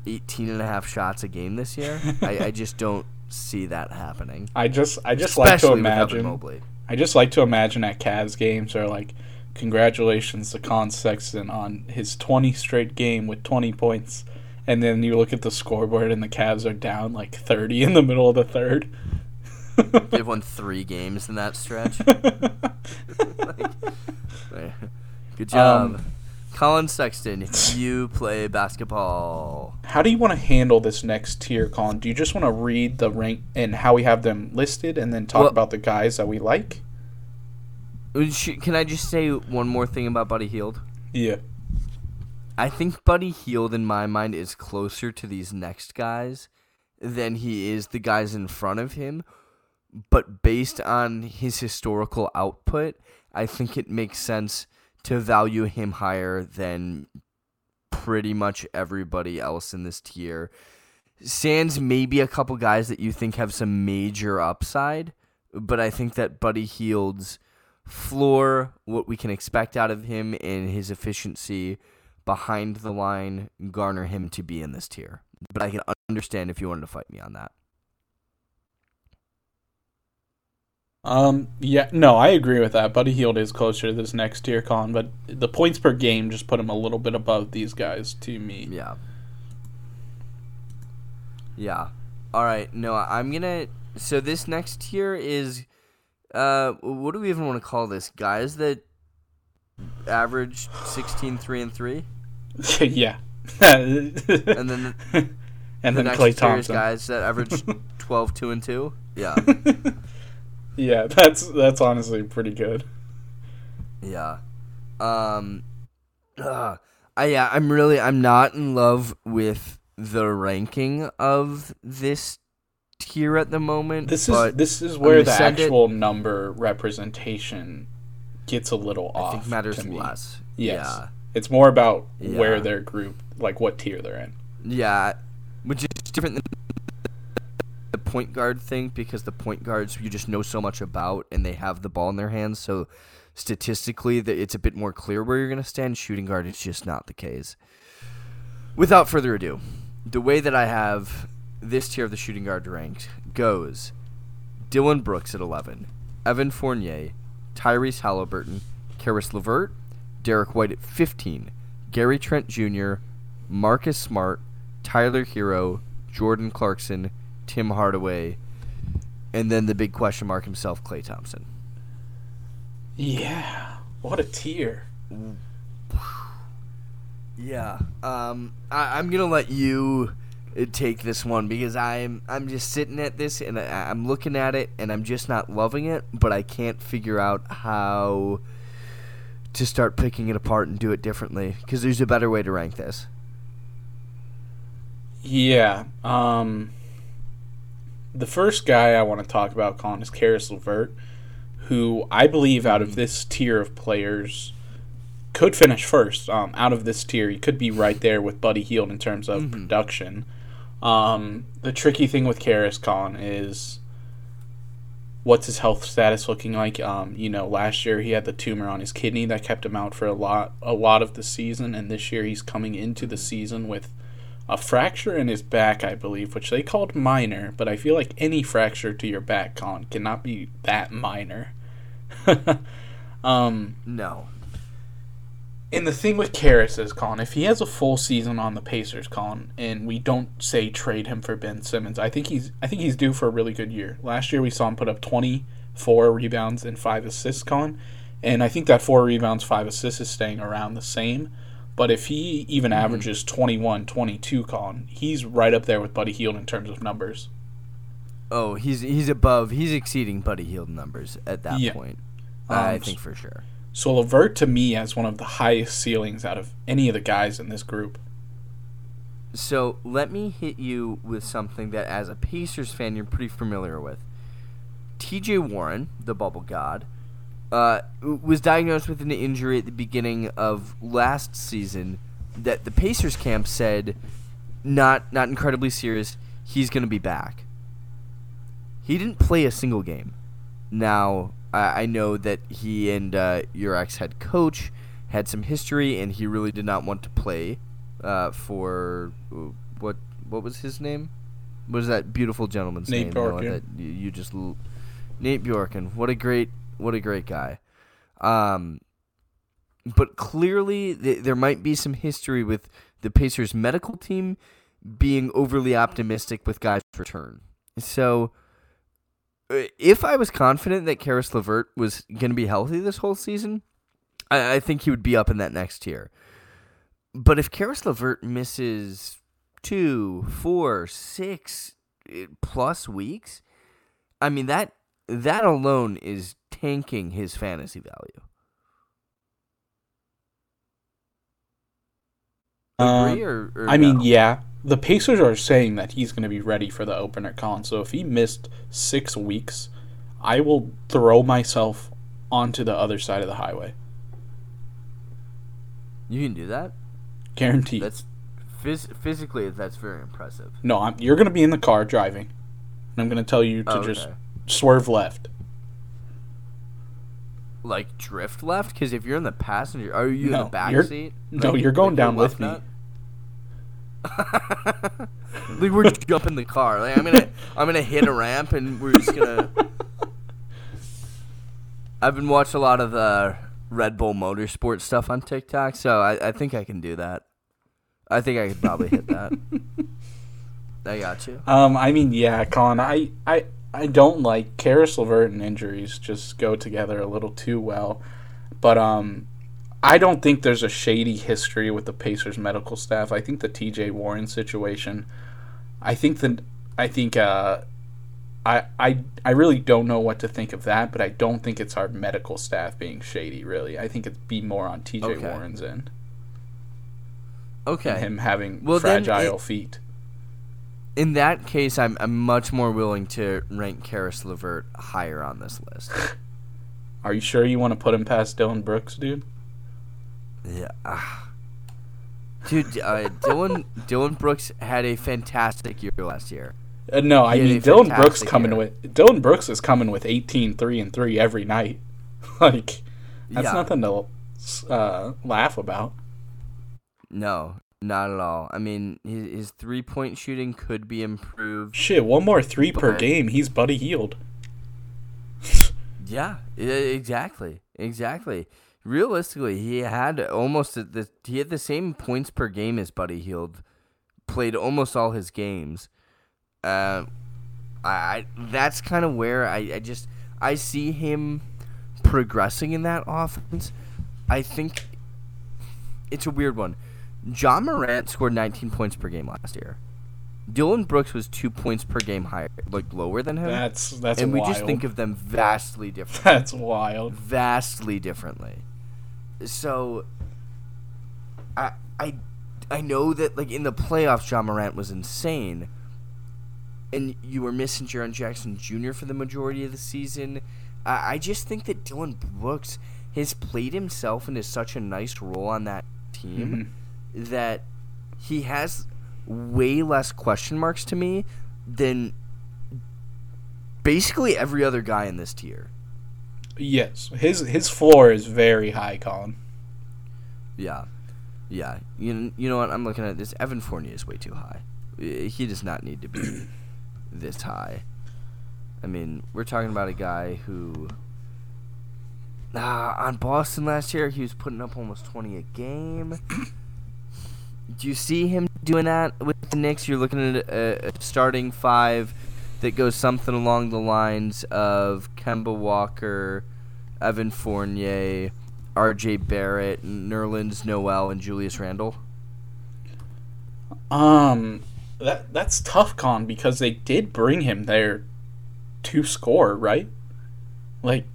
Speaker 1: 18 and a half shots a game this year. I, I just <laughs> don't see that happening.
Speaker 2: I just I just Especially like to imagine. I just like to imagine at Cavs games are like congratulations to Con Sexton on his 20 straight game with 20 points. And then you look at the scoreboard and the Cavs are down like 30 in the middle of the third.
Speaker 1: They've <laughs> won three games in that stretch. <laughs> like, <laughs> good job. Um, Collin Sexton, you play basketball.
Speaker 2: How do you want to handle this next tier, Colin? Do you just want to read the rank and how we have them listed and then talk well, about the guys that we like?
Speaker 1: Can I just say one more thing about Buddy Hield?
Speaker 2: Yeah.
Speaker 1: I think Buddy Hield, in my mind, is closer to these next guys than he is the guys in front of him. But based on his historical output, I think it makes sense to value him higher than pretty much everybody else in this tier. Sans maybe a couple guys that you think have some major upside, but I think that Buddy Hield's floor, what we can expect out of him, and his efficiency behind the line garner him to be in this tier. But I can understand if you wanted to fight me on that.
Speaker 2: Um, yeah, no, I agree with that. Buddy Hield is closer to this next tier, Colin, but the points per game just put him a little bit above these guys to me.
Speaker 1: Yeah. Yeah. All right. No, I'm gonna. So this next tier is uh, what do we even want to call this? Guys that average 16, 3, and 3? <laughs>
Speaker 2: yeah.
Speaker 1: and then the, <laughs>
Speaker 2: and
Speaker 1: the
Speaker 2: then Klay
Speaker 1: Thompson. guys that average <laughs> 12, 2, and 2? Yeah.
Speaker 2: yeah, that's that's honestly pretty good.
Speaker 1: Yeah. Um uh, I yeah, I'm really I'm not in love with the ranking of this tier at the moment.
Speaker 2: This is this is where the actual it, number representation gets a little I off. I think
Speaker 1: matters less.
Speaker 2: Yes. Yeah. It's more about yeah. where they're grouped, like what tier they're in.
Speaker 1: Yeah, which is different than the point guard thing because the point guards you just know so much about and they have the ball in their hands. So statistically, it's a bit more clear where you're going to stand. Shooting guard, it's just not the case. Without further ado, the way that I have this tier of the shooting guard ranked goes Dillon Brooks at 11, Evan Fournier, Tyrese Halliburton, Caris LeVert, Derrick White at 15, Gary Trent Jr., Marcus Smart, Tyler Herro, Jordan Clarkson, Tim Hardaway, and then the big question mark himself, Klay Thompson.
Speaker 2: Yeah, what a tier.
Speaker 1: Yeah, um, I, I'm gonna let you take this one because I'm I'm just sitting at this and I, am looking at it and I'm just not loving it, but I can't figure out how to start picking it apart and do it differently because there's a better way to rank this.
Speaker 2: Yeah. Um, the first guy I want to talk about, Colin, is Caris LeVert, who I believe out of this tier of players could finish first. Um, out of this tier, he could be right there with Buddy Hield in terms of mm-hmm. production. Um, the tricky thing with Caris Colin is what's his health status looking like? Um, you know, last year he had the tumor on his kidney that kept him out for a lot a lot of the season, and this year he's coming into the season with a fracture in his back, I believe, which they called minor, but I feel like any fracture to your back, Colin, cannot be that minor. <laughs> um,
Speaker 1: No.
Speaker 2: And the thing with Caris is, Colin, if he has a full season on the Pacers, Colin, and we don't say trade him for Ben Simmons, I think he's I think he's due for a really good year. Last year we saw him put up twenty four rebounds and five assists, Colin, and I think that four rebounds, five assists is staying around the same. But if he even
Speaker 1: Mm-hmm.
Speaker 2: averages 21, 22, Colin, he's right up there with Buddy Hield in terms of numbers.
Speaker 1: Oh, he's he's above. He's exceeding Buddy Hield numbers at that
Speaker 2: Yeah.
Speaker 1: point.
Speaker 2: Um,
Speaker 1: I think for sure.
Speaker 2: So LeVert to me has one of the highest ceilings out of any of the guys in this group.
Speaker 1: So let me hit you with something that, as a Pacers fan, you're pretty familiar with. T.J. Warren, the bubble god, uh, was diagnosed with an injury at the beginning of last season that the Pacers camp said not not incredibly serious. He's going to be back. He didn't play a single game. Now I, I know that he and uh, your ex head coach had some history, and he really did not want to play uh, for what what was his name? What was that beautiful gentleman's
Speaker 2: Nate
Speaker 1: name?
Speaker 2: Bjorkgren.
Speaker 1: that you, you just l- Nate Bjorkgren. What a great what a great guy. Um, but clearly th- there might be some history with the Pacers medical team being overly optimistic with guys' return. So if I was confident that Caris LeVert was going to be healthy this whole season, I, I think he would be up in that next tier. But if Caris LeVert misses two, four, six eh, plus weeks, I mean that that alone is tanking his fantasy value. Agree or, or
Speaker 2: Uh, I mean, yeah, the Pacers are saying that he's going to be ready for the opener, Colin. So if he missed six weeks, I will throw myself onto the other side of the highway.
Speaker 1: you can do that.
Speaker 2: Guaranteed.
Speaker 1: That's phys- physically that's very impressive.
Speaker 2: no, I'm, you're going to be in the car driving, and I'm going to tell you to
Speaker 1: Oh,
Speaker 2: just
Speaker 1: okay.
Speaker 2: swerve left.
Speaker 1: like drift left because if you're in the passenger, are you in the back seat?
Speaker 2: no, you're going
Speaker 1: like
Speaker 2: down with me.
Speaker 1: nut? <laughs> like we're just jumping the car. Like I'm gonna, I'm gonna hit a ramp and we're just gonna. <laughs> I've been watching a lot of the Red Bull Motorsport stuff on TikTok, so I, I think I can do that. I think I could probably hit that. <laughs> I got you.
Speaker 2: Um, I mean, yeah, Colin, I, I, I don't like Caris LeVert and injuries just go together a little too well. But um, I don't think there's a shady history with the Pacers medical staff. I think the T.J. Warren situation. I think that I think uh, I I I really don't know what to think of that, but I don't think it's our medical staff being shady. Really, I think it'd be more on T.J.
Speaker 1: Okay.
Speaker 2: Warren's end
Speaker 1: Okay.
Speaker 2: and him having
Speaker 1: Well,
Speaker 2: fragile
Speaker 1: it-
Speaker 2: feet.
Speaker 1: In that case, I'm, I'm much more willing to rank Caris LeVert higher on this list. <laughs>
Speaker 2: Are you sure you want to put him past Dillon Brooks, dude?
Speaker 1: Yeah. ah. Dude, uh, Dillon Dillon Brooks had a fantastic year last year.
Speaker 2: Uh, no, I
Speaker 1: He had
Speaker 2: mean Dillon Brooks coming
Speaker 1: year.
Speaker 2: with Dillon Brooks is coming with 18 3 and 3 every night. <laughs> like that's
Speaker 1: Yeah.
Speaker 2: nothing to uh, laugh about.
Speaker 1: No, not at all. I mean, his, his three point shooting could be improved.
Speaker 2: Shit, one more 3 per game, he's Buddy Hield. <laughs>
Speaker 1: Yeah, exactly, exactly. Realistically, he had almost the- he had the same points per game as Buddy Hield. Played almost all his games. Uh, I, I that's kind of where I, I just I see him progressing in that offense. I think it's a weird one. Ja Morant scored 19 points per game last year. Dillon Brooks was two points per game higher, like lower than him,
Speaker 2: That's that's
Speaker 1: and we
Speaker 2: wild.
Speaker 1: just think of them vastly different
Speaker 2: that's wild.
Speaker 1: vastly differently. So I I I know that like in the playoffs Ja Morant was insane. And you were missing Jaren Jackson Jr. for the majority of the season. I, I just think that Dillon Brooks has played himself into such a nice role on that team
Speaker 2: Mm-hmm.
Speaker 1: that he has way less question marks to me than basically every other guy in this tier.
Speaker 2: Yes, his his floor is very high, Colin.
Speaker 1: Yeah. Yeah, you you know what? I'm looking at this. Evan Fournier is way too high. He does not need to be <coughs> this high. I mean, we're talking about a guy who uh, on Boston last year, he was putting up almost 20 a game. <coughs> Do you see him doing that with the Knicks? You're looking at a, a starting five that goes something along the lines of Kemba Walker, Evan Fournier, R.J. Barrett, Nerlens Noel, and Julius Randle.
Speaker 2: Um, that that's tough, Con, because they did bring him there to score, right? Like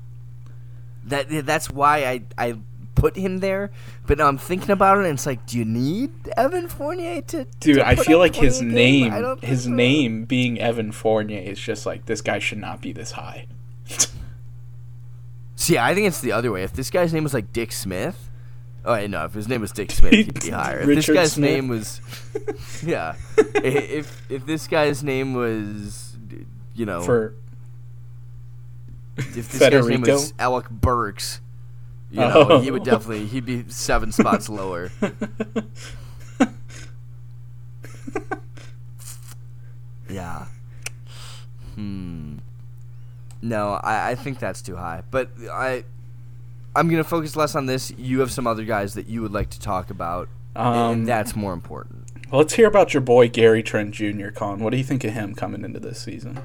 Speaker 1: that. That's why I I put him there. But now I'm thinking about it, and it's like, do you need Evan Fournier to?
Speaker 2: Dude,
Speaker 1: to
Speaker 2: I feel like his name, his so. name being Evan Fournier is just like this guy should not be this high. <laughs>
Speaker 1: See, I think it's the other way. If this guy's name was like Dick Smith, oh wait, no, if his name was Dick Smith, he'd be <laughs> higher. If this guy's Smith. name was, <laughs> yeah, if if this guy's name was, you know,
Speaker 2: for
Speaker 1: if this Federico? guy's name was Alec Burks, you know, oh. he would definitely he'd be seven spots lower. <laughs> yeah. Hmm. No, I, I think that's too high. But I I'm gonna focus less on this. You have some other guys that you would like to talk about, um, and that's more important.
Speaker 2: Well, let's hear about your boy Gary Trent Jr. Con. What do you think of him coming into this season?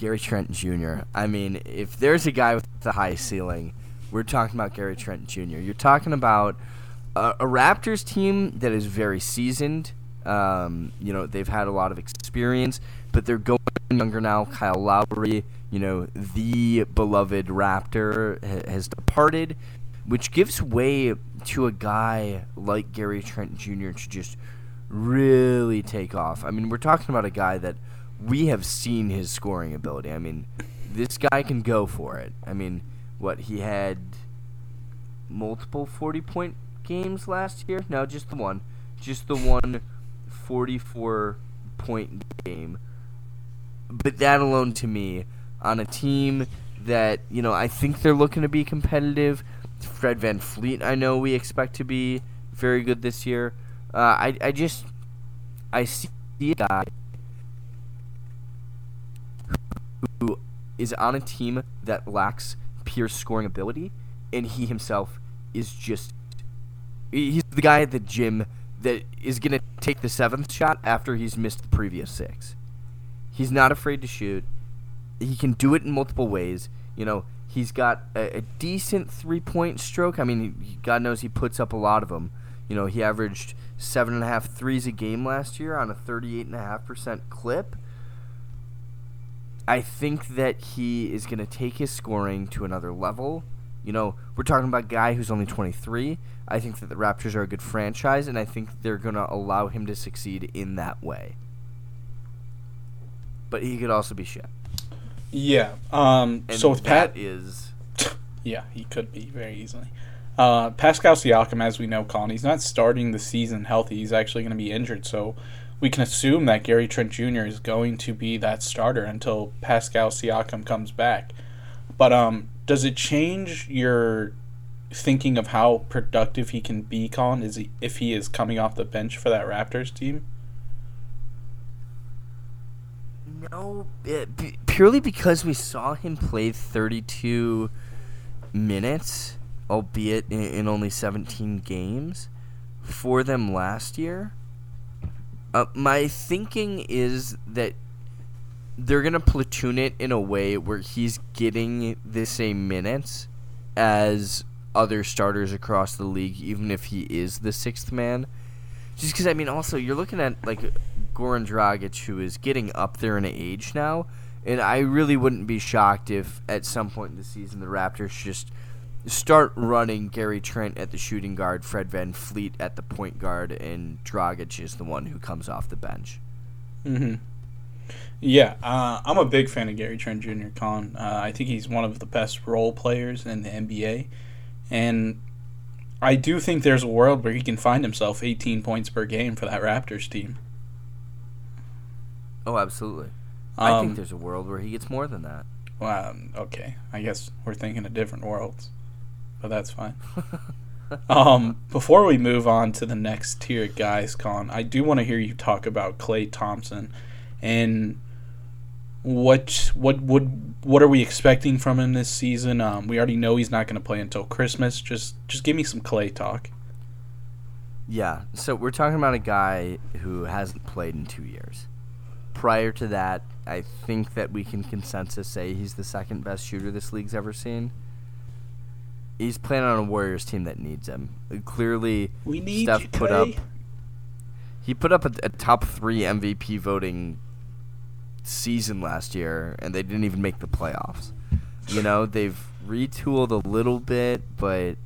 Speaker 1: Gary Trent Jr. I mean, if there's a guy with the high ceiling, we're talking about Gary Trent Jr. You're talking about a, a Raptors team that is very seasoned. Um, you know, they've had a lot of experience, but they're going younger now. Kyle Lowry, you know, the beloved Raptor, ha- has departed, which gives way to a guy like Gary Trent Jr. to just really take off. I mean, we're talking about a guy that – we have seen his scoring ability. I mean, this guy can go for it. I mean, what he had multiple 40 point games last year? No, just the one. Just the one 44 point game. But that alone to me on a team that, you know, I think they're looking to be competitive. Fred VanVleet, I know we expect to be very good this year. Uh, I, I just, I see a guy who is on a team that lacks pure scoring ability, and he himself is just he's the guy at the gym that is going to take the seventh shot after he's missed the previous six. He's not afraid to shoot. He can do it in multiple ways. You know, he's got a, a decent three point stroke. I mean, he, God knows he puts up a lot of them. You know, he averaged seven and a half threes a game last year on a 38.5% clip. I think that he is going to take his scoring to another level. You know, we're talking about a guy who's only 23. I think that the Raptors are a good franchise, and I think they're going to allow him to succeed in that way. But he could also be shit.
Speaker 2: Yeah. Um, so with Pat
Speaker 1: is, <laughs>
Speaker 2: yeah, he could be very easily. Uh, Pascal Siakam, as we know, Colin, he's not starting the season healthy. He's actually going to be injured. So we can assume that Gary Trent Jr. is going to be that starter until Pascal Siakam comes back. But um, does it change your thinking of how productive he can be, Colin? Is he if he is coming off the bench for that Raptors team?
Speaker 1: No, it, purely because we saw him play 32 minutes, albeit in, in only 17 games, for them last year. Uh, my thinking is that they're gonna platoon it in a way where he's getting the same minutes as other starters across the league, even if he is the sixth man. Just because I mean, also you're looking at like Goran Dragic, who is getting up there in age now, and I really wouldn't be shocked if at some point in the season the Raptors just start running Gary Trent at the shooting guard, Fred VanVleet at the point guard, and Dragic is the one who comes off the bench.
Speaker 2: Mm-hmm. Yeah, uh, I'm a big fan of Gary Trent Jr. Con. Uh, I think he's one of the best role players in the NBA, and I do think there's a world where he can find himself 18 points per game for that Raptors team.
Speaker 1: Oh, absolutely. Um, I think um, there's a world where he gets more than that.
Speaker 2: Well, okay. I guess we're thinking of different worlds but that's fine. <laughs> um, before we move on to the next tier, guys, Con, I do want to hear you talk about Klay Thompson and what what would what are we expecting from him this season? Um, we already know he's not going to play until Christmas. Just just give me some Klay talk.
Speaker 1: Yeah, so we're talking about a guy who hasn't played in two years. Prior to that, I think that we can consensus say he's the second best shooter this league's ever seen. He's playing on a Warriors team that needs him. Clearly,
Speaker 2: we need
Speaker 1: Steph
Speaker 2: you,
Speaker 1: put up. He put up a, a top three MVP voting season last year, and they didn't even make the playoffs. You know, they've retooled a little bit, but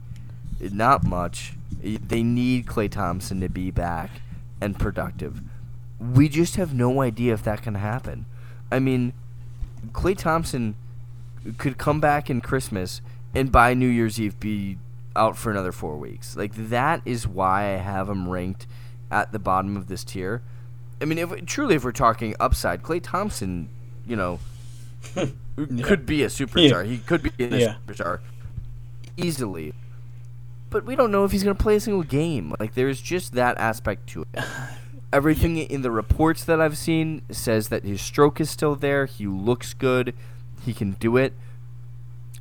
Speaker 1: not much. They need Klay Thompson to be back and productive. We just have no idea if that can happen. I mean, Klay Thompson could come back in Christmas and by New Year's Eve be out for another four weeks. Like that is why I have him ranked at the bottom of this tier. I mean, if truly, if we're talking upside, Klay Thompson, you know, <laughs> could be a superstar.
Speaker 2: Yeah.
Speaker 1: He could be a
Speaker 2: Yeah.
Speaker 1: superstar easily. But we don't know if he's going to play a single game. Like there's just that aspect to it. <sighs> Everything in the reports that I've seen says that his stroke is still there. He looks good. He can do it.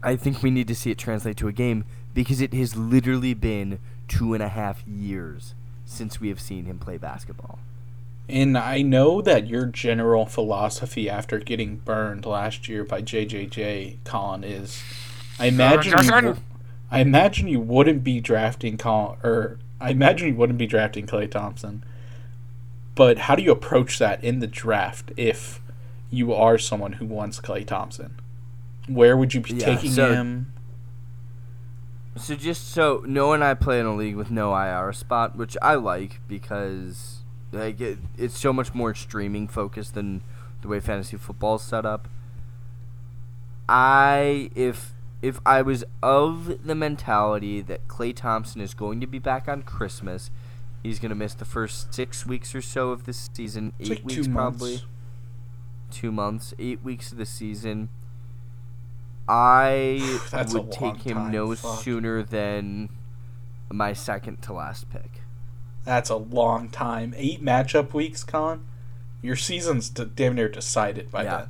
Speaker 1: I think we need to see it translate to a game because it has literally been two and a half years since we have seen him play basketball.
Speaker 2: And I know that your general philosophy after getting burned last year by JJJ, Colin, is I imagine you, I imagine you wouldn't be drafting Colin, or I imagine you wouldn't be drafting Klay Thompson. But how do you approach that in the draft if you are someone who wants Klay Thompson? Where would you be
Speaker 1: Yeah,
Speaker 2: taking
Speaker 1: so-
Speaker 2: him?
Speaker 1: So just so Noah and I play in a league with no IR spot, which I like because like it, it's so much more streaming focused than the way fantasy football is set up. I if if I was of the mentality that Klay Thompson is going to be back on Christmas, he's going to miss the first six weeks or so of this season,
Speaker 2: It's
Speaker 1: eight
Speaker 2: like
Speaker 1: weeks probably,
Speaker 2: months.
Speaker 1: two months, eight weeks of the season. I <laughs> would take him
Speaker 2: time,
Speaker 1: no
Speaker 2: fuck.
Speaker 1: sooner than my second to last pick.
Speaker 2: That's a long time. Eight matchup weeks, Colin. Your season's d- damn near decided by
Speaker 1: Yeah.
Speaker 2: then.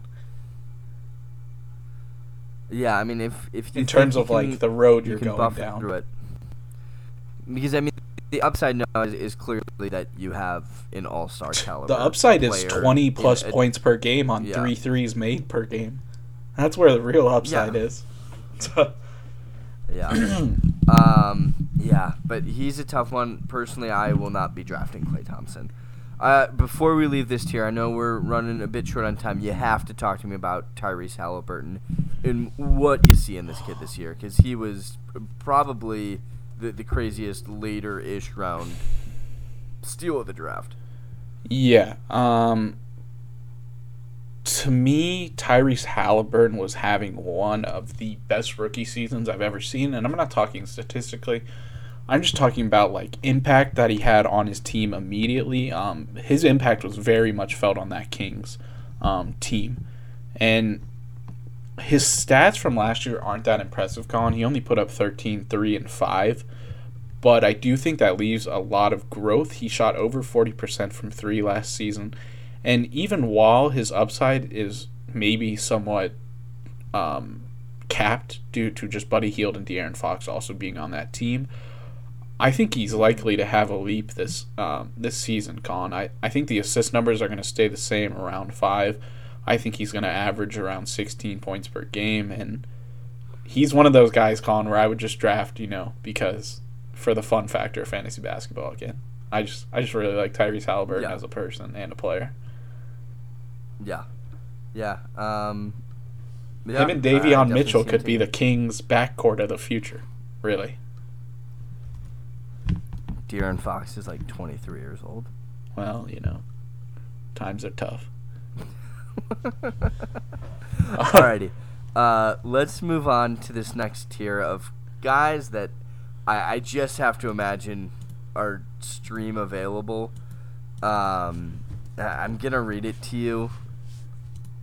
Speaker 1: Yeah, I mean, if if you
Speaker 2: In terms of
Speaker 1: can-
Speaker 2: like the road
Speaker 1: you
Speaker 2: you're
Speaker 1: can
Speaker 2: going down.
Speaker 1: through it, because I mean, the upside now is, is clearly that you have an all-star caliber.
Speaker 2: The upside is 20 plus points per game on
Speaker 1: Yeah.
Speaker 2: three threes made per game. That's where the real upside <laughs>
Speaker 1: Yeah.
Speaker 2: is.
Speaker 1: Yeah. <clears throat> um, yeah, but he's a tough one. Personally, I will not be drafting Klay Thompson. Uh, before we leave this tier, I know we're running a bit short on time. You have to talk to me about Tyrese Halliburton and what you see in this kid this year, because he was probably the, the craziest later-ish round steal of the draft.
Speaker 2: yeah. Um, to me, Tyrese Halliburton was having one of the best rookie seasons I've ever seen, and I'm not talking statistically. I'm just talking about like impact that he had on his team immediately. Um, his impact was very much felt on that Kings um, team, and his stats from last year aren't that impressive, Colin. He only put up 13, 3, and 5. But I do think that leaves a lot of growth. He shot over 40% from 3 last season. And even while his upside is maybe somewhat um, capped due to just Buddy Hield and De'Aaron Fox also being on that team, I think he's likely to have a leap this um, this season, Colin. I, I think the assist numbers are going to stay the same around 5. I think he's going to average around 16 points per game. And he's one of those guys, Colin, where I would just draft, you know, because for the fun factor of fantasy basketball again. I just I just really like Tyrese Halliburton
Speaker 1: Yeah.
Speaker 2: as a person and a player.
Speaker 1: Yeah. Yeah. Um, yeah,
Speaker 2: Him and Davion
Speaker 1: definitely
Speaker 2: Mitchell could be the Kings' backcourt of the future. Really.
Speaker 1: De'Aaron Fox is like 23 years old.
Speaker 2: Well, you know, times are tough. <laughs>
Speaker 1: Alrighty. Uh, let's move on to this next tier of guys that I, I just have to imagine are stream available. Um, I'm gonna read it to you,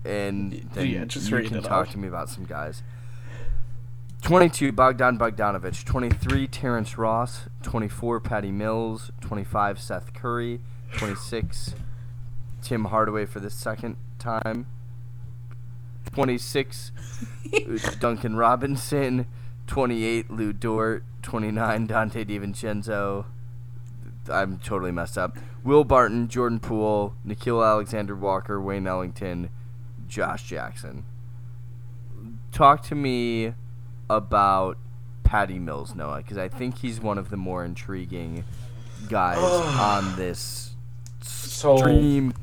Speaker 1: and then
Speaker 2: Yeah, just
Speaker 1: you can talk
Speaker 2: out.
Speaker 1: to me about some guys. 22, Bogdan Bogdanovich. 23, Terrence Ross. 24, Patty Mills. 25, Seth Curry. 26, Tim Hardaway for the second time. 26, <laughs> Duncan Robinson. 28, Lu Dort. 29, Donte DiVincenzo. I'm totally messed up. Will Barton, Jordan Poole, Nickeil Alexander-Walker, Wayne Ellington, Josh Jackson. Talk to me about Patty Mills, Noah, because I think he's one of the more intriguing guys <sighs> on this
Speaker 2: So-
Speaker 1: stream.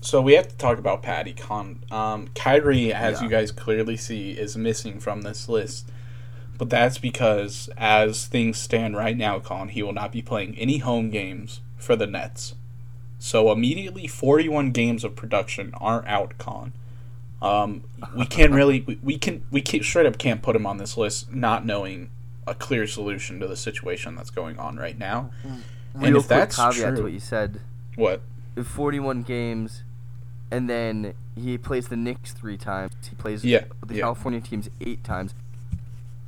Speaker 2: So we have to talk about Patty Con. Um, Kyrie, as
Speaker 1: Yeah.
Speaker 2: you guys clearly see, is missing from this list. But that's because, as things stand right now, Con, he will not be playing any home games for the Nets. So immediately, 41 games of production are out, Con. Um, we can't <laughs> really, we, we can, we can, straight up can't put him on this list, not knowing a clear solution to the situation that's going on right now.
Speaker 1: Real
Speaker 2: and if
Speaker 1: quick
Speaker 2: that's
Speaker 1: caveat to what you said.
Speaker 2: what?
Speaker 1: 41 games, and then he plays the Knicks three times. He plays
Speaker 2: Yeah,
Speaker 1: the
Speaker 2: yeah.
Speaker 1: California teams eight times.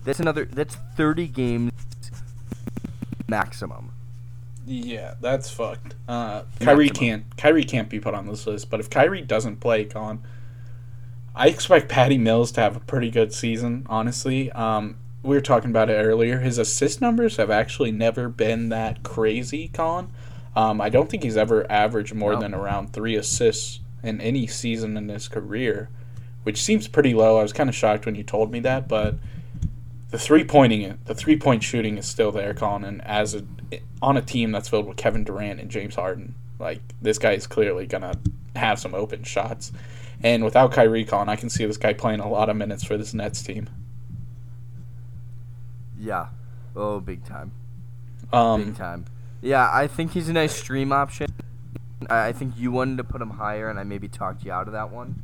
Speaker 1: That's another. That's 30 games maximum.
Speaker 2: Yeah, that's fucked. Uh, Kyrie can't. Kyrie can't be put on this list. But if Kyrie doesn't play, Con, I expect Patty Mills to have a pretty good season. Honestly, um, we were talking about it earlier. His assist numbers have actually never been that crazy, Con. Um, I don't think he's ever averaged more
Speaker 1: No.
Speaker 2: than around three assists in any season in his career, which seems pretty low. I was kind of shocked when you told me that, but the three pointing the three point shooting is still there, Colin. And as a on a team that's filled with Kevin Durant and James Harden, like this guy is clearly gonna have some open shots. And without Kyrie, Colin, I can see this guy playing a lot of minutes for this Nets team.
Speaker 1: Yeah. Oh, big time.
Speaker 2: Um,
Speaker 1: Big time. Yeah, I think he's a nice stream option. I think you wanted to put him higher, and I maybe talked you out of that one.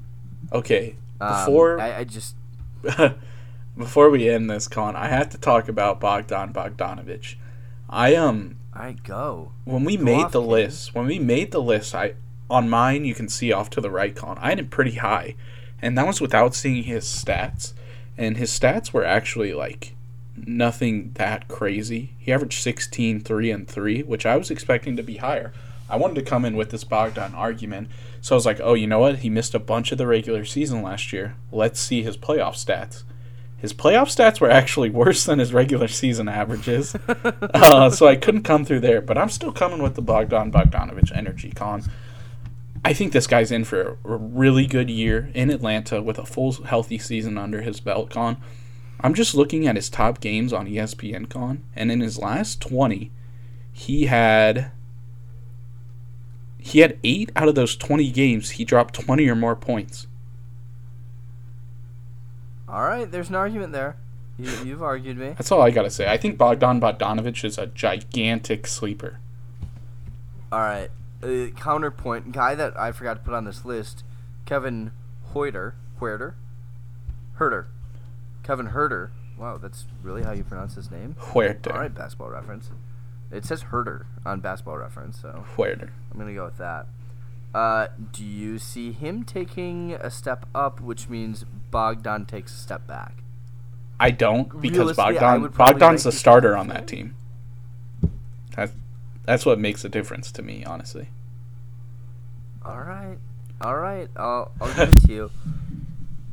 Speaker 2: okay,
Speaker 1: Um,
Speaker 2: before
Speaker 1: I, I just <laughs>
Speaker 2: before we end this, Colin, I have to talk about Bogdan Bogdanovich. I um
Speaker 1: I go.
Speaker 2: when we
Speaker 1: Go
Speaker 2: made the list, when we made the list, I on mine you can see off to the right, Colin. I had him pretty high, and that was without seeing his stats. And his stats were actually like nothing that crazy. He averaged 16, 3, and 3, which I was expecting to be higher. I wanted to come in with this Bogdan argument, so I was like, oh, you know what? He missed a bunch of the regular season last year. Let's see his playoff stats. His playoff stats were actually worse than his regular season averages, <laughs> uh, so I couldn't come through there. But I'm still coming with the Bogdan Bogdanovich energy, Con. I think this guy's in for a really good year in Atlanta with a full healthy season under his belt, Con. I'm just looking at his top games on ESPN, Con, and in his last 20, he had he had eight out of those 20 games. He dropped 20 or more points.
Speaker 1: All right, there's an argument there. You, you've argued me.
Speaker 2: That's all I gotta say. I think Bogdan Bogdanovich is a gigantic sleeper.
Speaker 1: All right. Uh, counterpoint guy that I forgot to put on this list, Kevin Hoyter, Huerter, Herder, Kevin Herder. Wow, that's really how you pronounce his name.
Speaker 2: Huerter.
Speaker 1: All right, basketball reference. It says Herder on basketball reference, so
Speaker 2: Huerter.
Speaker 1: I'm gonna go with that. Uh, do you see him taking a step up, which means Bogdan takes a step back?
Speaker 2: I don't because Bogdan Bogdan's the starter on that team. That's that's what makes a difference to me, honestly.
Speaker 1: All right, all right. I'll I'll give it to you.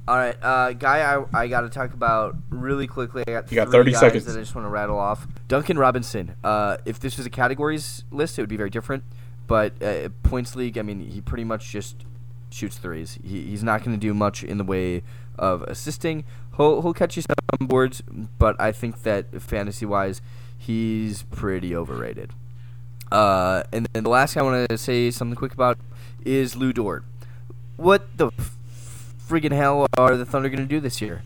Speaker 1: All right, uh, guy, I, I got to talk about really quickly. I got
Speaker 2: You got
Speaker 1: three
Speaker 2: 30
Speaker 1: guys
Speaker 2: seconds.
Speaker 1: that I just want to rattle off. Duncan Robinson. Uh, if this was a categories list, it would be very different. But uh, points league, I mean, he pretty much just shoots threes. He, he's not going to do much in the way of assisting. He'll he'll catch you some boards, but I think that fantasy wise, he's pretty overrated. Uh, and then the last guy I want to say something quick about is Lu Dort. What the friggin' hell are the Thunder going to do this year?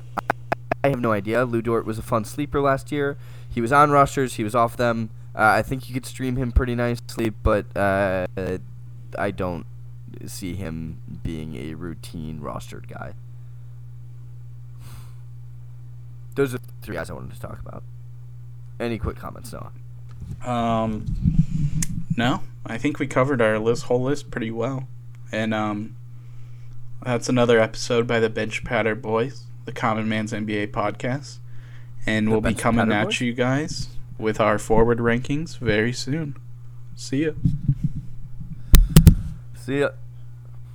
Speaker 1: I have no idea. Lu Dort was a fun sleeper last year. He was on rosters. He was off them. Uh, I think you could stream him pretty nicely, but uh, I don't see him being a routine rostered guy. Those are the three guys I wanted to talk about. Any quick comments, Noah?
Speaker 2: Um, no, I think we covered our list whole list pretty well, and um, that's another episode by the Bench Patter Boys. the Common Man's NBA podcast, and
Speaker 1: The
Speaker 2: we'll be
Speaker 1: Benson
Speaker 2: coming
Speaker 1: Cutter
Speaker 2: at
Speaker 1: Boys?
Speaker 2: you guys with our forward rankings very soon. See ya.
Speaker 1: See ya.